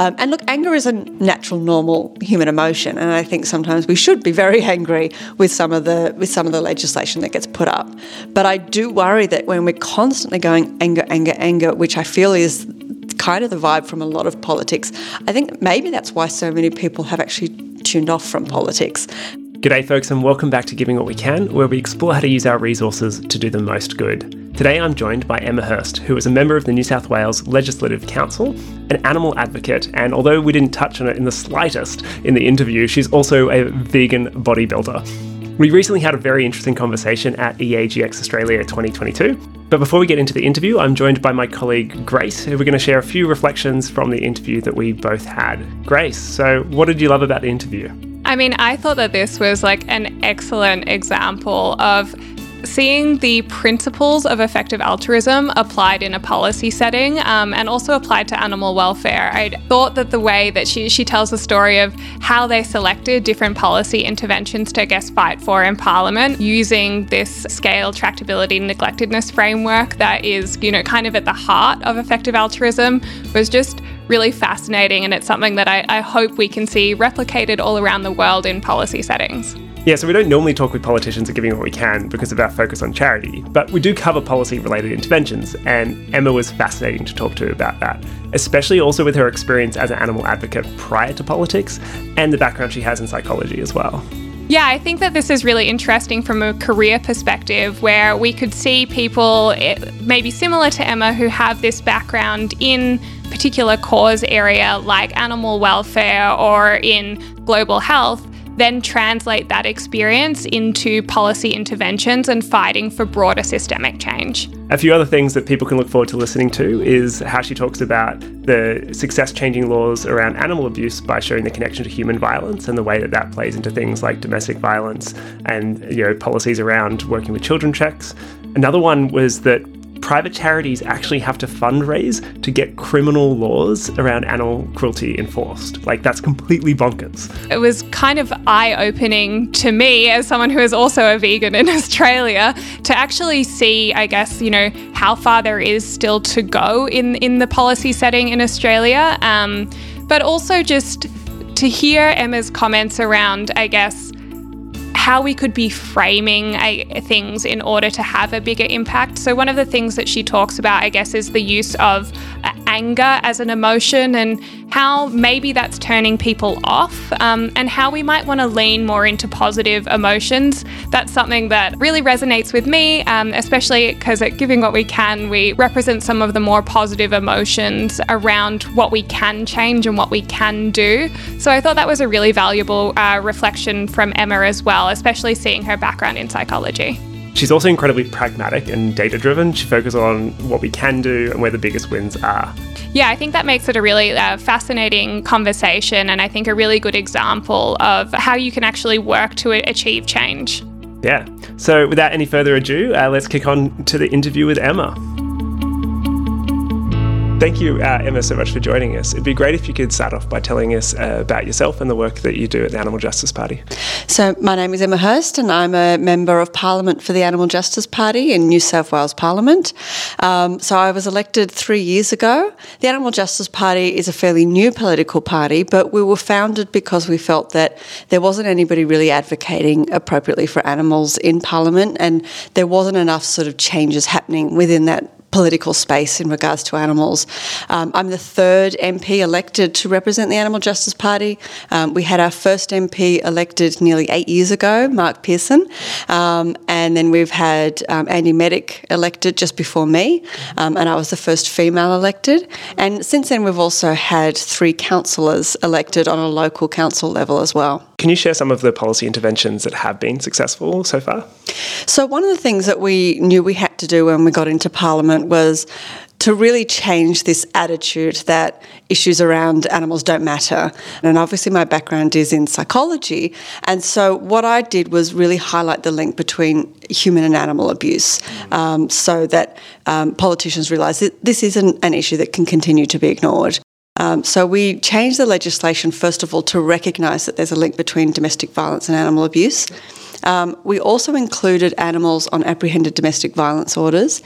Um, and look, anger is a natural, normal human emotion, and I think sometimes we should be very angry with some of the with some of the legislation that gets put up. But I do worry that when we're constantly going anger, anger, anger, which I feel is kind of the vibe from a lot of politics, I think maybe that's why so many people have actually tuned off from politics. G'day, folks, and welcome back to Giving What We Can, where we explore how to use our resources to do the most good. Today I'm joined by Emma Hurst, who is a member of the New South Wales Legislative Council, an animal advocate, and although we didn't touch on it in the slightest in the interview, she's also a vegan bodybuilder. We recently had a very interesting conversation at EAGX Australia 2022. But before we get into the interview, I'm joined by my colleague Grace, who we're going to share a few reflections from the interview that we both had. Grace, so what did you love about the interview? I mean, I thought that this was like an excellent example of seeing the principles of effective altruism applied in a policy setting um, and also applied to animal welfare. I thought that the way that she, she tells the story of how they selected different policy interventions to, I guess, fight for in Parliament using this scale, tractability, neglectedness framework that is, you know, kind of at the heart of effective altruism was just really fascinating, and it's something that I, I hope we can see replicated all around the world in policy settings. Yeah, so we don't normally talk with politicians at Giving What We Can because of our focus on charity, but we do cover policy related interventions, and Emma was fascinating to talk to about that, especially also with her experience as an animal advocate prior to politics and the background she has in psychology as well. Yeah, I think that this is really interesting from a career perspective where we could see people eh, maybe similar to Emma who have this background in particular cause area like animal welfare or in global health then translate that experience into policy interventions and fighting for broader systemic change. A few other things that people can look forward to listening to is how she talks about the success changing laws around animal abuse by showing the connection to human violence and the way that that plays into things like domestic violence and you know policies around working with children checks. Another one was that private charities actually have to fundraise to get criminal laws around animal cruelty enforced. Like, that's completely bonkers. It was kind of eye opening to me, as someone who is also a vegan in Australia, to actually see, I guess, you know, how far there is still to go in, in the policy setting in Australia. Um, but also just to hear Emma's comments around, I guess, how we could be framing things in order to have a bigger impact. So, one of the things that she talks about, I guess, is the use of uh, anger as an emotion and how maybe that's turning people off um, and how we might want to lean more into positive emotions. That's something that really resonates with me, um, especially because at Giving What We Can, we represent some of the more positive emotions around what we can change and what we can do. So I thought that was a really valuable uh, reflection from Emma as well, especially seeing her background in psychology. She's also incredibly pragmatic and data driven. She focuses on what we can do and where the biggest wins are. Yeah, I think that makes it a really uh, fascinating conversation and I think a really good example of how you can actually work to achieve change. Yeah. So, without any further ado, uh, let's kick on to the interview with Emma. Thank you, uh, Emma, so much for joining us. It'd be great if you could start off by telling us uh, about yourself and the work that you do at the Animal Justice Party. So, my name is Emma Hurst, and I'm a member of Parliament for the Animal Justice Party in New South Wales Parliament. Um, so, I was elected three years ago. The Animal Justice Party is a fairly new political party, but we were founded because we felt that there wasn't anybody really advocating appropriately for animals in Parliament, and there wasn't enough sort of changes happening within that political space in regards to animals. Um, I'm the third MP elected to represent the Animal Justice Party. Um, we had our first MP elected nearly eight years ago, Mark Pearson, um, and then we've had um, Andi Meddick elected just before me, um, and I was the first female elected. And since then, we've also had three councillors elected on a local council level as well. Can you share some of the policy interventions that have been successful so far? So, one of the things that we knew we had to do when we got into Parliament was to really change this attitude that issues around animals don't matter. And obviously, my background is in psychology. And so, what I did was really highlight the link between human and animal abuse um, so that um, politicians realise that this isn't an issue that can continue to be ignored. Um, so we changed the legislation, first of all, to recognise that there's a link between domestic violence and animal abuse. Um, we also included animals on apprehended domestic violence orders,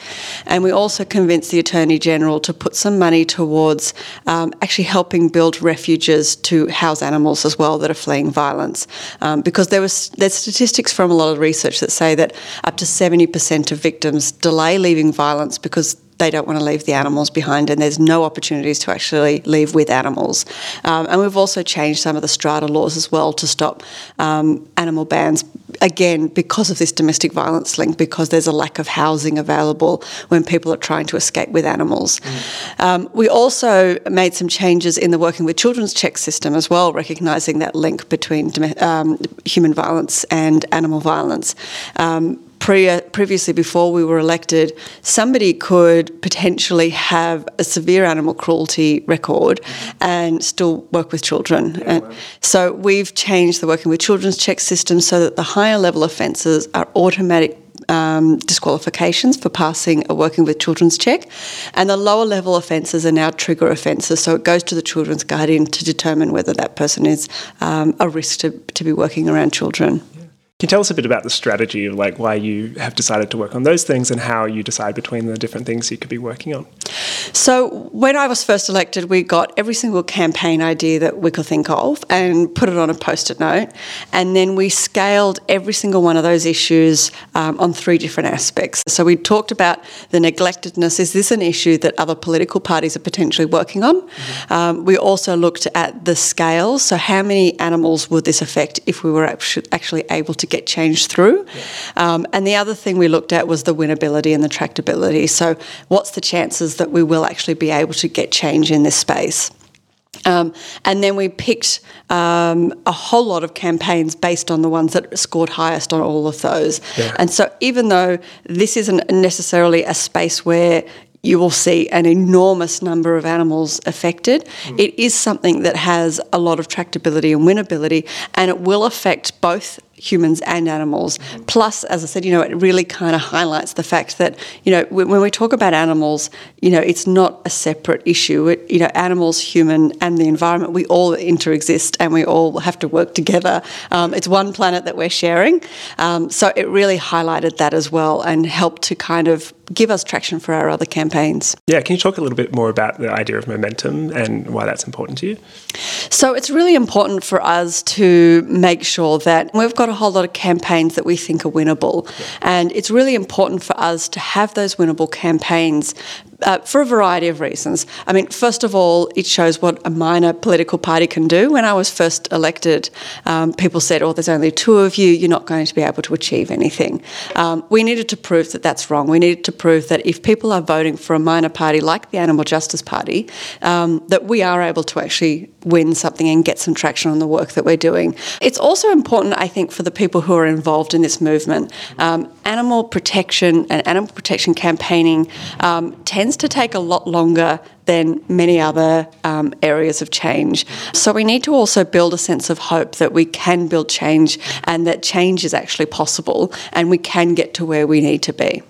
and we also convinced the Attorney General to put some money towards um, actually helping build refuges to house animals as well that are fleeing violence. Um, because there was there's statistics from a lot of research that say that up to 70% of victims delay leaving violence because they don't want to leave the animals behind, and there's no opportunities to actually leave with animals. Um, and we've also changed some of the strata laws as well to stop um, animal bans, again, because of this domestic violence link, because there's a lack of housing available when people are trying to escape with animals. Mm. Um, we also made some changes in the working with children's check system as well, recognising that link between um, human violence and animal violence. Um, pre- previously, before we were elected, somebody could potentially have a severe animal cruelty record and still work with children. Yeah, wow. So we've changed the working with children's check system so that the higher level offences are automatic um, disqualifications for passing a working with children's check, and the lower level offences are now trigger offences. So it goes to the children's guardian to determine whether that person is um, a risk to, to be working around children. Can you tell us a bit about the strategy of like why you have decided to work on those things and how you decide between the different things you could be working on? So when I was first elected, we got every single campaign idea that we could think of and put it on a post-it note, and then we scaled every single one of those issues um, on three different aspects. So we talked about the neglectedness. Is this an issue that other political parties are potentially working on? Mm-hmm. Um, we also looked at the scale. So how many animals would this affect if we were actually able to to get change through. Yeah. Um, and the other thing we looked at was the winnability and the tractability. So, what's the chances that we will actually be able to get change in this space? Um, and then we picked um, a whole lot of campaigns based on the ones that scored highest on all of those. Yeah. And so, even though this isn't necessarily a space where you will see an enormous number of animals affected. Mm. It is something that has a lot of tractability and winnability, and it will affect both humans and animals. Plus, as I said, you know, it really kind of highlights the fact that, you know, when, when, we talk about animals, you know, it's not a separate issue. It, you know, animals, human, and the environment, we all interexist and we all have to work together. Um, it's one planet that we're sharing. Um, so it really highlighted that as well and helped to kind of give us traction for our other campaigns. Yeah, can you talk a little bit more about the idea of momentum and why that's important to you? So it's really important for us to make sure that we've got a whole lot of campaigns that we think are winnable. Yeah. And it's really important for us to have those winnable campaigns uh, for a variety of reasons. I mean, first of all, it shows what a minor political party can do. When I was first elected, um, people said, oh, there's only two of you, you're not going to be able to achieve anything. Um, we needed to prove that that's wrong. We needed to prove that if people are voting for a minor party like the Animal Justice Party, um, that we are able to actually win something and get some traction on the work that we're doing. It's also important, I think, for the people who are involved in this movement. Um, animal protection and animal protection campaigning um, tends tends to take a lot longer than many other um, areas of change. So we need to also build a sense of hope that we can build change and that change is actually possible and we can get to where we need to be.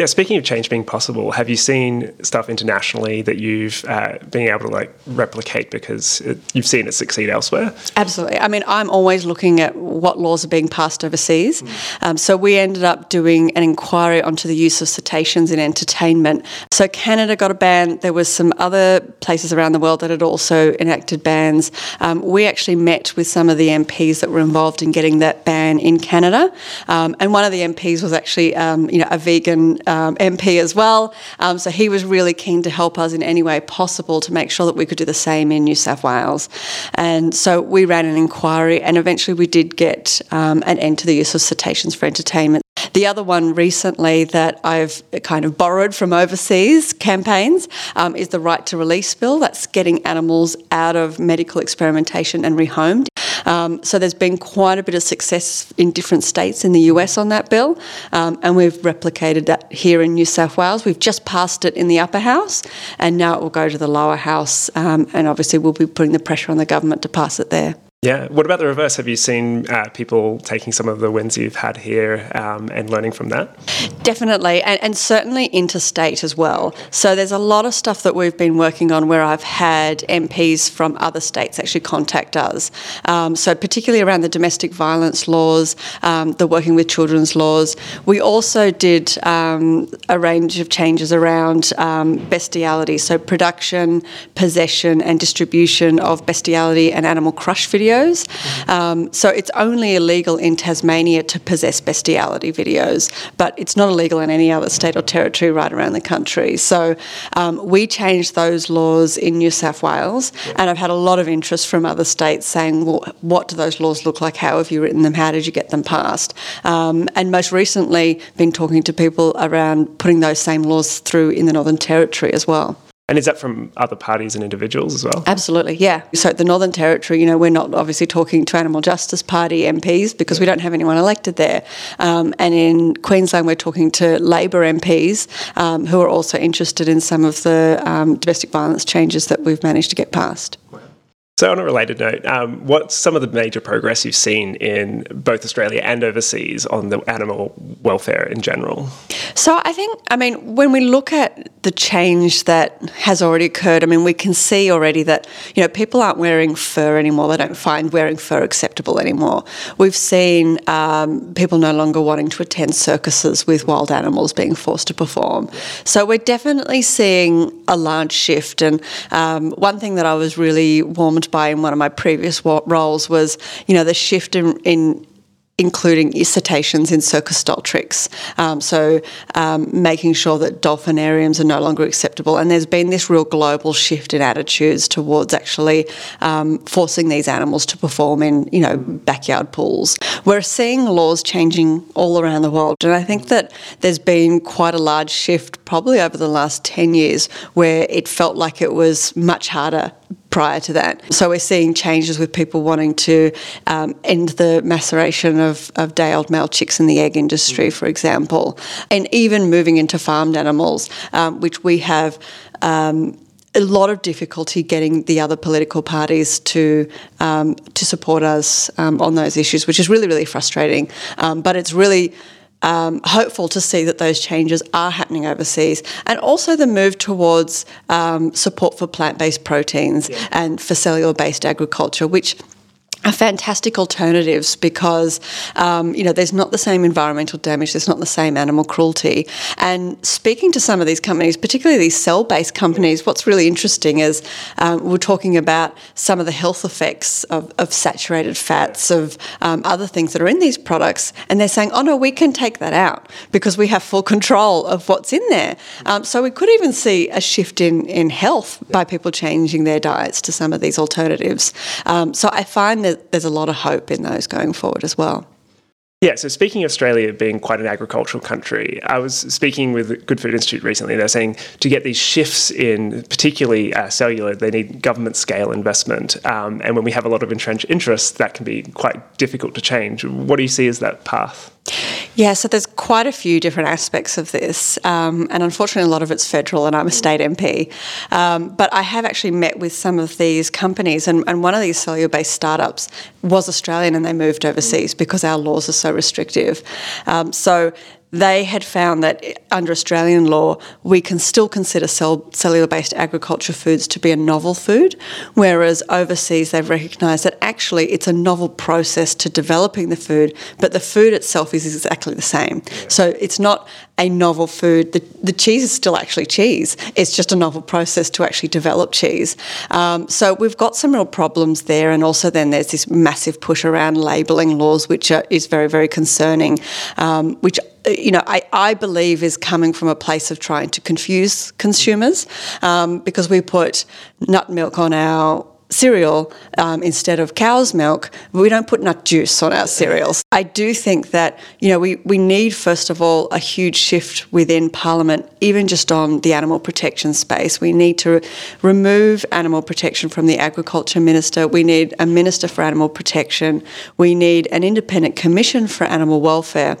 Yeah, speaking of change being possible, have you seen stuff internationally that you've uh, been able to like replicate because it, you've seen it succeed elsewhere? Absolutely. I mean, I'm always looking at what laws are being passed overseas. Mm. Um, so we ended up doing an inquiry onto the use of cetaceans in entertainment. So Canada got a ban. There was some other places around the world that had also enacted bans. Um, we actually met with some of the MPs that were involved in getting that ban in Canada, um, and one of the MPs was actually, um, you know, a vegan um, MP as well. Um, so he was really keen to help us in any way possible to make sure that we could do the same in New South Wales. And so we ran an inquiry, and eventually we did get um, an end to the use of cetaceans for entertainment. The other one recently that I've kind of borrowed from overseas campaigns um, is the right to release bill. That's getting animals out of medical experimentation and rehomed. Um, so there's been quite a bit of success in different states in the US on that bill, um, and we've replicated that here in New South Wales. We've just passed it in the upper house, and now it will go to the lower house, um, and obviously we'll be putting the pressure on the government to pass it there. Yeah. What about the reverse? Have you seen uh, people taking some of the wins you've had here um, and learning from that? Definitely, and, and, certainly interstate as well. So there's a lot of stuff that we've been working on where I've had MPs from other states actually contact us. Um, so particularly around the domestic violence laws, um, the working with children's laws. We also did um, a range of changes around um, bestiality, so production, possession, and distribution of bestiality and animal crush videos videos. Um, so it's only illegal in Tasmania to possess bestiality videos, but it's not illegal in any other state or territory right around the country. So um, we changed those laws in New South Wales, and I've had a lot of interest from other states saying, well, what do those laws look like? How have you written them? How did you get them passed? Um, and most recently, been talking to people around putting those same laws through in the Northern Territory as well. And is that from other parties and individuals as well? Absolutely, yeah. So the Northern Territory, you know, we're not obviously talking to Animal Justice Party MPs because we don't have anyone elected there. Um, and in Queensland, we're talking to Labor MPs um, who are also interested in some of the um, domestic violence changes that we've managed to get passed. So, on a related note, um, what's some of the major progress you've seen in both Australia and overseas on the animal welfare in general? So, I think, I mean, when we look at the change that has already occurred, I mean, we can see already that, you know, people aren't wearing fur anymore. They don't find wearing fur acceptable anymore. We've seen um, people no longer wanting to attend circuses with wild animals being forced to perform. So, we're definitely seeing a large shift. And um, one thing that I was really warmed by in one of my previous roles was, you know, the shift in, in including cetaceans in circus style. Um, so, um, making sure that dolphinariums are no longer acceptable. And there's been this real global shift in attitudes towards actually um, forcing these animals to perform in, you know, backyard pools. We're seeing laws changing all around the world. And I think that there's been quite a large shift probably over the last 10 years where it felt like it was much harder prior to that. So we're seeing changes with people wanting to um, end the maceration of, of day old male chicks in the egg industry, for example, and even moving into farmed animals, um, which we have. Um, a lot of difficulty getting the other political parties to um, to support us um, on those issues, which is really really frustrating. Um, but it's really um, hopeful to see that those changes are happening overseas, and also the move towards um, support for plant based proteins yeah. and for cellular based agriculture, which are fantastic alternatives because um, you know there's not the same environmental damage, there's not the same animal cruelty. And speaking to some of these companies, particularly these cell-based companies, what's really interesting is um, we're talking about some of the health effects of, of saturated fats, of um, other things that are in these products, and they're saying, "Oh no, we can take that out because we have full control of what's in there." Um, so we could even see a shift in in health by people changing their diets to some of these alternatives. Um, so I find that there's a lot of hope in those going forward as well. Yeah, so speaking of Australia being quite an agricultural country, I was speaking with Good Food Institute recently. They're saying to get these shifts in, particularly uh, cellular, they need government scale investment. Um, and when we have a lot of entrenched interests, that can be quite difficult to change. What do you see as that path? Yeah, so there's quite a few different aspects of this, um, and unfortunately, a lot of it's federal, and I'm a state MP. Um, but I have actually met with some of these companies, and, and one of these cellular based startups was Australian and they moved overseas because our laws are so restrictive. Um, so they had found that under Australian law, we can still consider cell, cellular based agriculture foods to be a novel food, whereas overseas they've recognised that actually it's a novel process to developing the food, but the food itself is exactly the same. So it's not a novel food. The, the cheese is still actually cheese, it's just a novel process to actually develop cheese. Um, so we've got some real problems there, and also then there's this massive push around labelling laws, which are, is very, very concerning, um, which you know, I, I believe is coming from a place of trying to confuse consumers um, because we put nut milk on our cereal um, instead of cow's milk. We don't put nut juice on our cereals. I do think that, you know, we, we need, first of all, a huge shift within Parliament, even just on the animal protection space. We need to remove animal protection from the Agriculture Minister. We need a Minister for Animal Protection. We need an independent commission for animal welfare.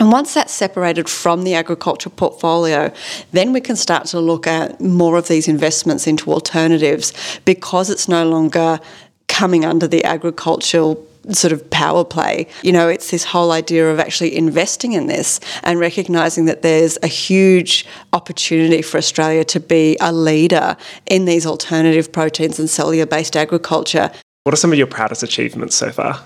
And once that's separated from the agriculture portfolio, then we can start to look at more of these investments into alternatives because it's no longer coming under the agricultural sort of power play. You know, it's this whole idea of actually investing in this and recognizing that there's a huge opportunity for Australia to be a leader in these alternative proteins and cellular based agriculture. What are some of your proudest achievements so far?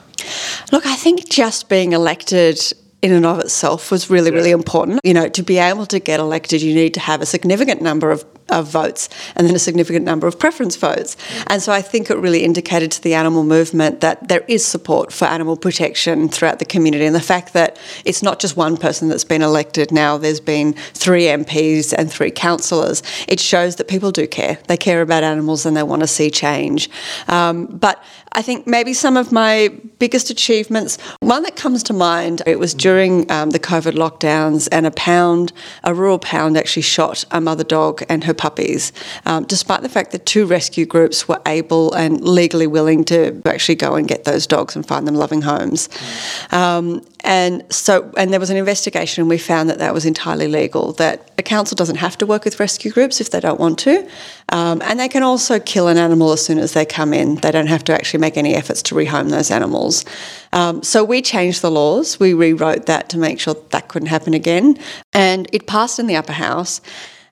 Look, I think just being elected in and of itself was really, really important. You know, to be able to get elected, you need to have a significant number of of votes and then a significant number of preference votes. And so I think it really indicated to the animal movement that there is support for animal protection throughout the community. And the fact that it's not just one person that's been elected now, there's been three MPs and three councillors, it shows that people do care. They care about animals and they want to see change. Um, but I think maybe some of my biggest achievements, one that comes to mind, it was during um, the COVID lockdowns, and a pound, a rural pound, actually shot a mother dog and her puppies, um, despite the fact that two rescue groups were able and legally willing to actually go and get those dogs and find them loving homes. Um, and so, and there was an investigation, and we found that that was entirely legal. That a council doesn't have to work with rescue groups if they don't want to, um, and they can also kill an animal as soon as they come in. They don't have to actually make any efforts to rehome those animals. Um, so we changed the laws. We rewrote that to make sure that couldn't happen again, and it passed in the upper house.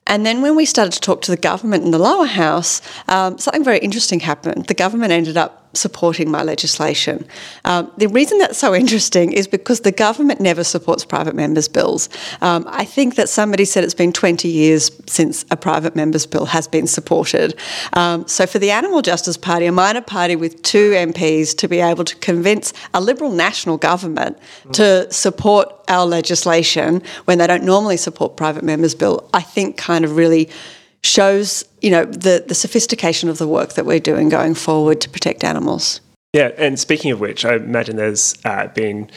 And then when we started to talk to the government in the lower house, um, something very interesting happened. The government ended up supporting my legislation. Um, the reason that's so interesting is because the government never supports private members' bills. Um, I think that somebody said it's been 20 years since a private members' bill has been supported. Um, so for the Animal Justice Party, a minor party with two MPs, to be able to convince a Liberal national government mm. to support our legislation when they don't normally support private members' bill, I think kind of really shows you know the the sophistication of the work that we're doing going forward to protect animals. Yeah, and speaking of which, I imagine there's uh, been,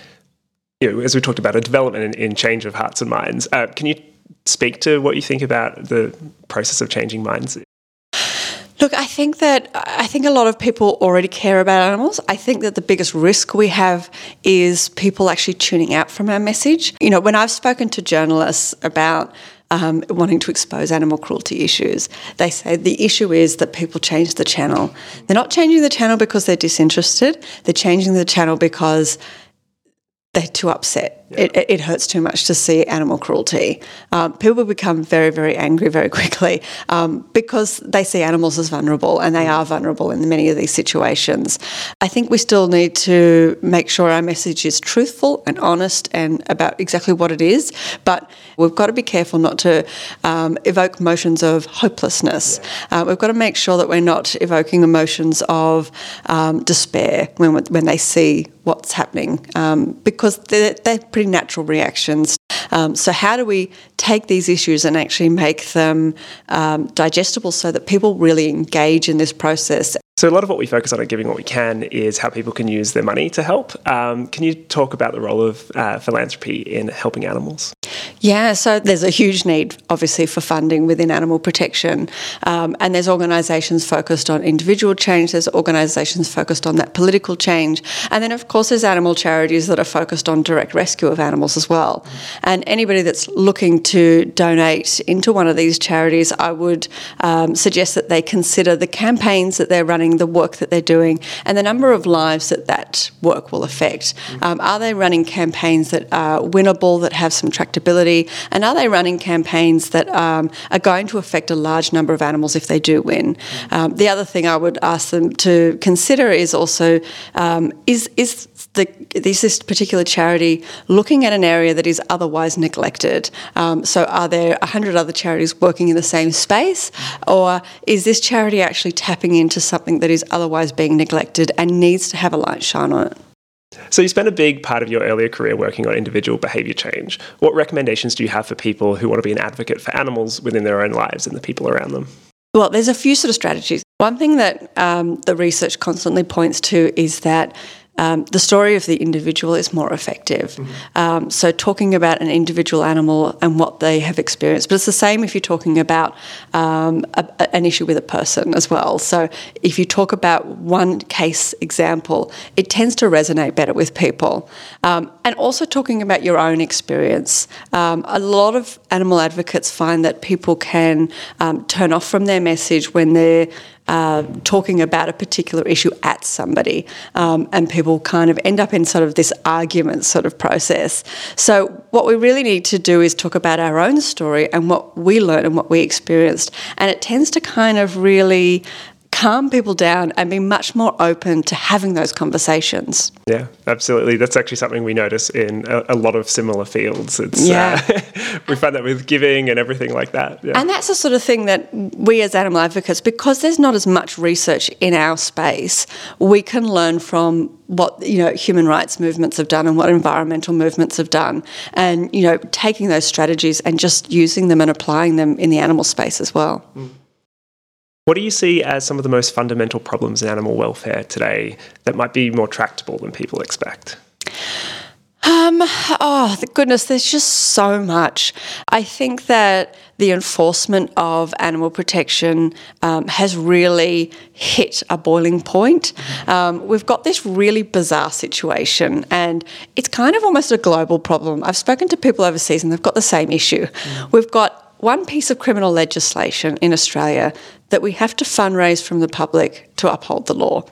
you know, as we talked about, a development in, in change of hearts and minds. Uh, can you speak to what you think about the process of changing minds? Look, I think that I think a lot of people already care about animals. I think that the biggest risk we have is people actually tuning out from our message. You know, when I've spoken to journalists about um, wanting to expose animal cruelty issues. They say the issue is that people change the channel. They're not changing the channel because they're disinterested, they're changing the channel because they're too upset. Yeah. It, it, hurts too much to see animal cruelty. Um, people become very, very angry very quickly um, because they see animals as vulnerable and they are vulnerable in many of these situations. I think we still need to make sure our message is truthful and honest and about exactly what it is, but we've got to be careful not to um, evoke emotions of hopelessness. Yeah. Uh, we've got to make sure that we're not evoking emotions of um, despair when, when they see what's happening um, because they're, they're pretty natural reactions. Um, so, how do we take these issues and actually make them um, digestible so that people really engage in this process so, a lot of what we focus on at Giving What We Can is how people can use their money to help. Um, can you talk about the role of uh, philanthropy in helping animals? Yeah, so there's a huge need, obviously, for funding within animal protection. Um, and there's organisations focused on individual change, there's organisations focused on that political change. And then, of course, there's animal charities that are focused on direct rescue of animals as well. And anybody that's looking to donate into one of these charities, I would um, suggest that they consider the campaigns that they're running the work that they're doing, and the number of lives that that work will affect. Um, are they running campaigns that are winnable, that have some tractability, and are they running campaigns that um, are going to affect a large number of animals if they do win? Um, the other thing I would ask them to consider is also um, is is the, is this particular charity looking at an area that is otherwise neglected? Um, so, are there 100 other charities working in the same space? Or is this charity actually tapping into something that is otherwise being neglected and needs to have a light shine on it? So, you spent a big part of your earlier career working on individual behaviour change. What recommendations do you have for people who want to be an advocate for animals within their own lives and the people around them? Well, there's a few sort of strategies. One thing that um, the research constantly points to is that um, the story of the individual is more effective. Mm-hmm. Um, so, talking about an individual animal and what they have experienced, but it's the same if you're talking about um, a, a, an issue with a person as well. So, if you talk about one case example, it tends to resonate better with people. Um, and also talking about your own experience. Um, a lot of animal advocates find that people can um, turn off from their message when they're uh, talking about a particular issue at somebody, um, and people kind of end up in sort of this argument sort of process. So, what we really need to do is talk about our own story and what we learned and what we experienced, and it tends to kind of really calm people down and be much more open to having those conversations. Yeah, absolutely. That's actually something we notice in a, a lot of similar fields. It's, yeah. Uh, we find that with giving and everything like that. Yeah. And that's the sort of thing that we as animal advocates, because there's not as much research in our space, we can learn from what you know human rights movements have done and what environmental movements have done and you know taking those strategies and just using them and applying them in the animal space as well. Mm. What do you see as some of the most fundamental problems in animal welfare today that might be more tractable than people expect? Um, oh, goodness, there's just so much. I think that the enforcement of animal protection um, has really hit a boiling point. Um, we've got this really bizarre situation, and it's kind of almost a global problem. I've spoken to people overseas, and they've got the same issue. Mm. We've got one piece of criminal legislation in Australia that we have to fundraise from the public to uphold the law.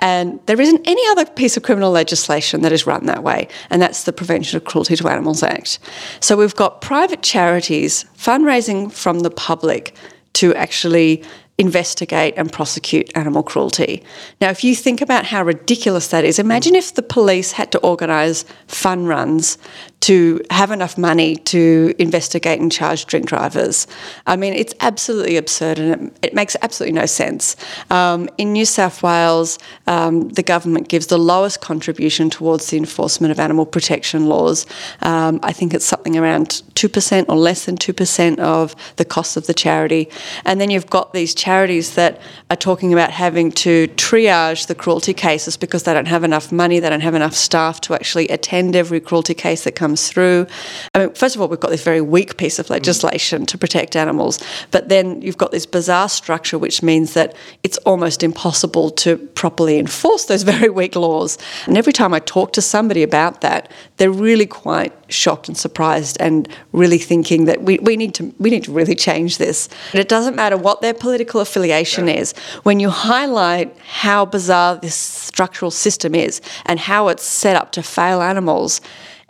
And there isn't any other piece of criminal legislation that is run that way, and that's the Prevention of Cruelty to Animals Act. So we've got private charities fundraising from the public to actually investigate and prosecute animal cruelty. Now, if you think about how ridiculous that is, imagine if the police had to organise fun runs to have enough money to investigate and charge drink drivers. I mean, it's absolutely absurd and it, it makes absolutely no sense. Um, in New South Wales, um, the government gives the lowest contribution towards the enforcement of animal protection laws. Um, I think it's something around 2% or less than 2% of the cost of the charity. And then you've got these charities that are talking about having to triage the cruelty cases because they don't have enough money, they don't have enough staff to actually attend every cruelty case that comes through. I mean, first of all, we've got this very weak piece of legislation to protect animals, but then you've got this bizarre structure which means that it's almost impossible to properly enforce those very weak laws. And every time I talk to somebody about that, they're really quite shocked and surprised and really thinking that we, we need to we need to really change this. And it doesn't matter what their political affiliation is. When you highlight how bizarre this structural system is and how it's set up to fail animals,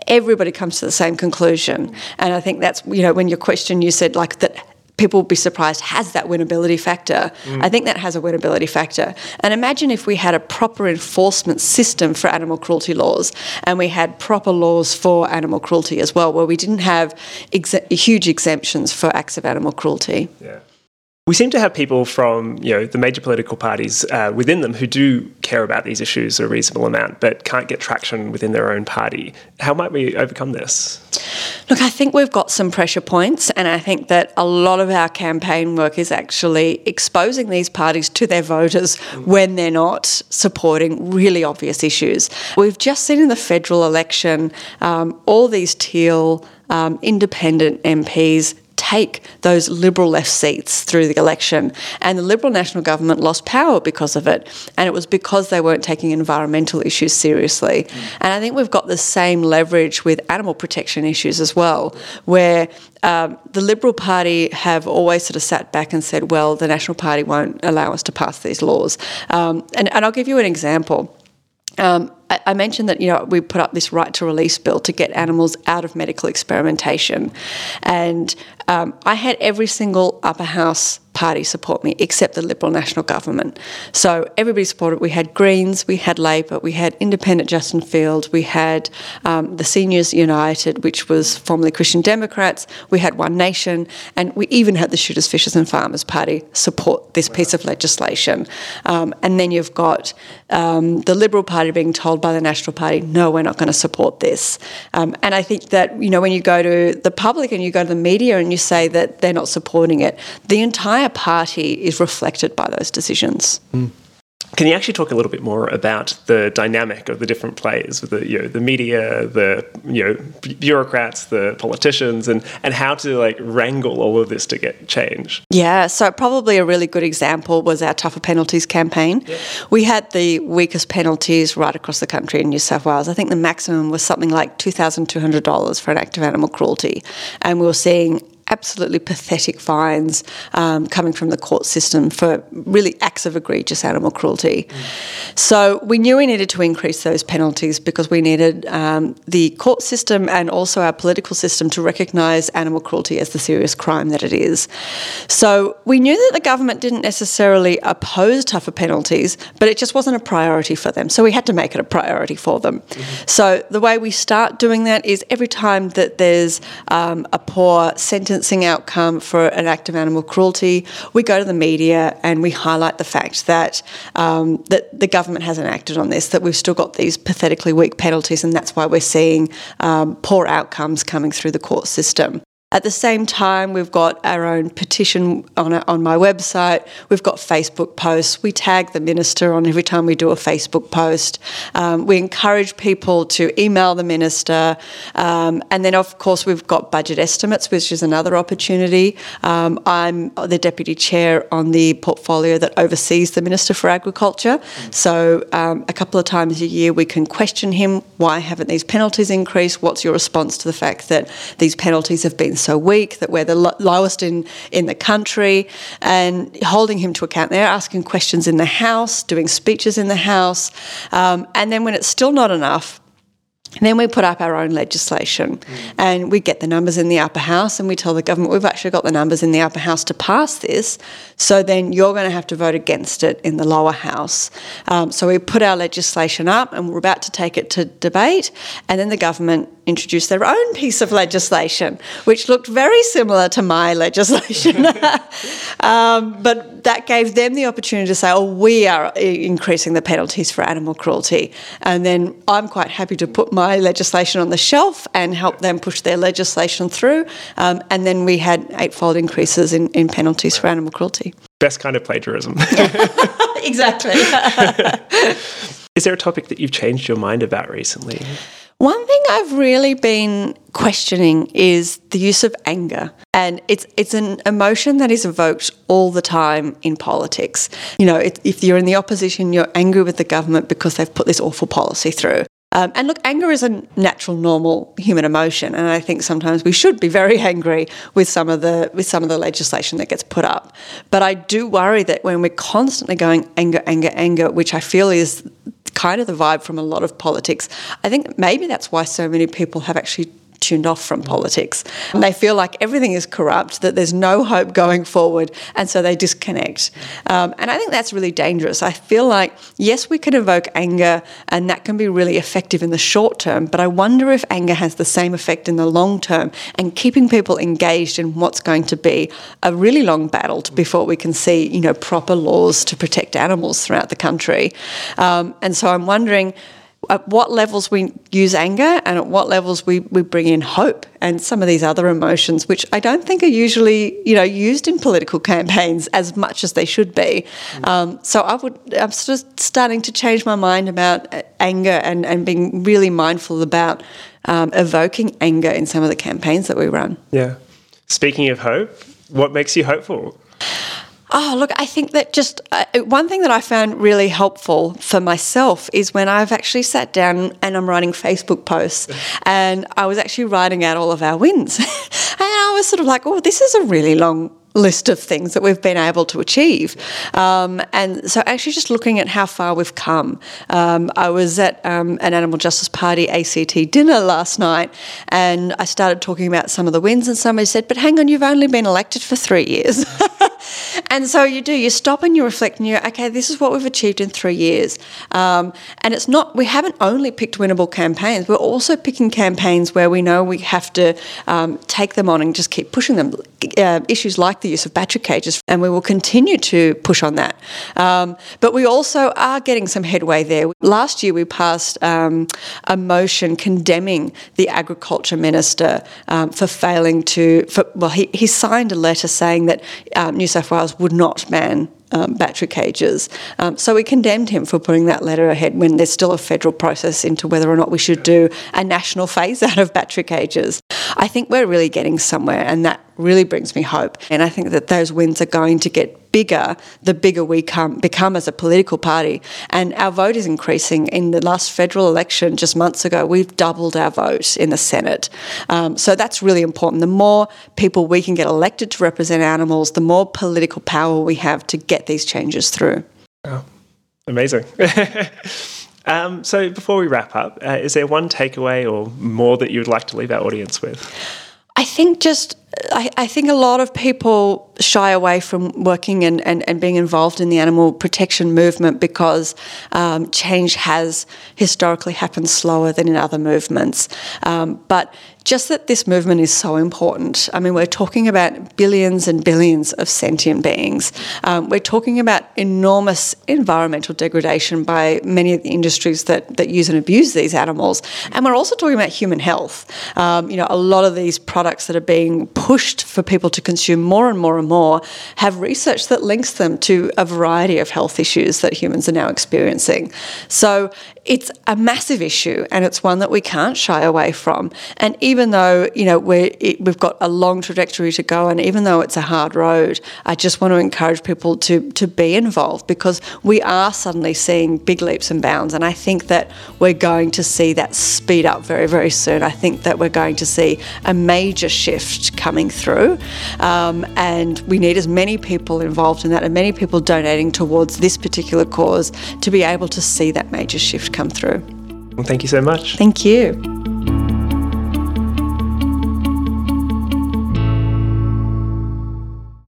everybody comes to the same conclusion. And I think that's, you know, when your question you said like that people will be surprised has that winnability factor. Mm. I think that has a winnability factor. And imagine if we had a proper enforcement system for animal cruelty laws and we had proper laws for animal cruelty as well, where we didn't have ex- huge exemptions for acts of animal cruelty. Yeah. We seem to have people from you know the major political parties uh, within them who do care about these issues a reasonable amount, but can't get traction within their own party. How might we overcome this? Look, I think we've got some pressure points, and I think that a lot of our campaign work is actually exposing these parties to their voters when they're not supporting really obvious issues. We've just seen in the federal election um, all these teal um, independent MPs take those Liberal left seats through the election. And the Liberal National Government lost power because of it. And it was because they weren't taking environmental issues seriously. Mm. And I think we've got the same leverage with animal protection issues as well, where um, the Liberal Party have always sort of sat back and said, well, the National Party won't allow us to pass these laws. Um, and, and I'll give you an example. Um, I, mentioned that you know we put up this right to release bill to get animals out of medical experimentation, and um, I had every single upper house party support me except the Liberal National Government. So everybody supported. We had Greens, we had Labor, we had Independent Justin Field, we had um, the Seniors United, which was formerly Christian Democrats, we had One Nation, and we even had the Shooters, Fishers and Farmers Party support this piece of legislation. Um, and then you've got um, the Liberal Party being told by the National Party, no, we're not going to support this. Um, and I think that, you know, when you go to the public and you go to the media and you say that they're not supporting it, the entire entire party is reflected by those decisions. Mm. Can you actually talk a little bit more about the dynamic of the different players, the you know the media, the you know bureaucrats, the politicians, and and how to like wrangle all of this to get change? Yeah, so probably a really good example was our tougher penalties campaign. Yeah. We had the weakest penalties right across the country in New South Wales. I think the maximum was something like two thousand two hundred dollars for an act of animal cruelty, and we were seeing absolutely pathetic fines um, coming from the court system for really acts of egregious animal cruelty. Mm. So we knew we needed to increase those penalties because we needed um, the court system and also our political system to recognise animal cruelty as the serious crime that it is. So we knew that the government didn't necessarily oppose tougher penalties, but it just wasn't a priority for them. So we had to make it a priority for them. Mm-hmm. So the way we start doing that is every time that there's um, a poor sentencing outcome for an act of animal cruelty, we go to the media and we highlight the fact that um, that the government hasn't acted on this, that we've still got these pathetically weak penalties, and that's why we're seeing um, poor outcomes coming through the court system. At the same time, we've got our own petition on, on my website. We've got Facebook posts. We tag the minister on every time we do a Facebook post. Um, we encourage people to email the minister. Um, and then, of course, we've got budget estimates, which is another opportunity. Um, I'm the deputy chair on the portfolio that oversees the Minister for Agriculture. So, um, a couple of times a year, we can question him why haven't these penalties increased? What's your response to the fact that these penalties have been so weak, that we're the lo- lowest in, in the country, and holding him to account there, asking questions in the House, doing speeches in the House. Um, and then when it's still not enough, then we put up our own legislation mm. and we get the numbers in the upper house and we tell the government we've actually got the numbers in the upper house to pass this. So then you're going to have to vote against it in the lower house. Um, so we put our legislation up and we're about to take it to debate. And then the government introduced their own piece of legislation, which looked very similar to my legislation. um, but that gave them the opportunity to say, oh, we are increasing the penalties for animal cruelty. And then I'm quite happy to put my legislation on the shelf and help them push their legislation through. Um, and then we had eightfold increases in, in penalties for animal cruelty. Best kind of plagiarism. exactly. Is there a topic that you've changed your mind about recently? One thing I've really been questioning is the use of anger. And it's it's an emotion that is evoked all the time in politics. You know, it, if you're in the opposition, you're angry with the government because they've put this awful policy through. Um, and look, anger is a natural, normal human emotion, and I think sometimes we should be very angry with some of the with some of the legislation that gets put up. But I do worry that when we're constantly going anger, anger, anger, which I feel is kind of the vibe from a lot of politics. I think maybe that's why so many people have actually tuned off from politics. And they feel like everything is corrupt, that there's no hope going forward, and so they disconnect. Um, and I think that's really dangerous. I feel like, yes, we can evoke anger, and that can be really effective in the short term, but I wonder if anger has the same effect in the long term and keeping people engaged in what's going to be a really long battle before we can see, you know, proper laws to protect animals throughout the country. Um, and so I'm wondering at what levels we use anger and at what levels we, we bring in hope and some of these other emotions, which I don't think are usually, you know, used in political campaigns as much as they should be. Um, so I would, I'm sort of starting to change my mind about anger and, and being really mindful about um, evoking anger in some of the campaigns that we run. Yeah. Speaking of hope, what makes you hopeful? Oh, look, I think that just uh, one thing that I found really helpful for myself is when I've actually sat down and I'm writing Facebook posts and I was actually writing out all of our wins. and I was sort of like, oh, this is a really long list of things that we've been able to achieve. Um, and so, actually, just looking at how far we've come. Um, I was at um, an Animal Justice Party ACT dinner last night and I started talking about some of the wins, and somebody said, But hang on, you've only been elected for three years. and so you do, you stop and you reflect and you okay, this is what we've achieved in three years. Um, and it's not, we haven't only picked winnable campaigns, we're also picking campaigns where we know we have to um, take them on and just keep pushing them. Uh, issues like the use of battery cages, and we will continue to push on that. Um, but we also are getting some headway there. Last year, we passed um, a motion condemning the agriculture minister um, for failing to, for, well, he, he signed a letter saying that um, New South Wales would not ban um, battery cages. Um, so we condemned him for putting that letter ahead when there's still a federal process into whether or not we should do a national phase out of battery cages. I think we're really getting somewhere, and that really brings me hope. And I think that those wins are going to get bigger the bigger we come, become as a political party. And our vote is increasing. In the last federal election just months ago, we've doubled our vote in the Senate. Um, so that's really important. The more people we can get elected to represent animals, the more political power we have to get these changes through. Oh, amazing. um, so before we wrap up, uh, is there one takeaway or more that you would like to leave our audience with? I think just I, I, think a lot of people shy away from working and, and, and being involved in the animal protection movement because um, change has historically happened slower than in other movements. Um, but just that this movement is so important. I mean, we're talking about billions and billions of sentient beings. Um, we're talking about enormous environmental degradation by many of the industries that, that use and abuse these animals. And we're also talking about human health. Um, you know, a lot of these products that are being pushed for people to consume more and more and more have research that links them to a variety of health issues that humans are now experiencing. So it's a massive issue and it's one that we can't shy away from. And even though, you know, we we've got a long trajectory to go and even though it's a hard road, I just want to encourage people to, to be involved because we are suddenly seeing big leaps and bounds. And I think that we're going to see that speed up very, very soon. I think that we're going to see a major shift coming through. Um, and we need as many people involved in that and many people donating towards this particular cause to be able to see that major shift come through. Well, thank you so much. Thank you.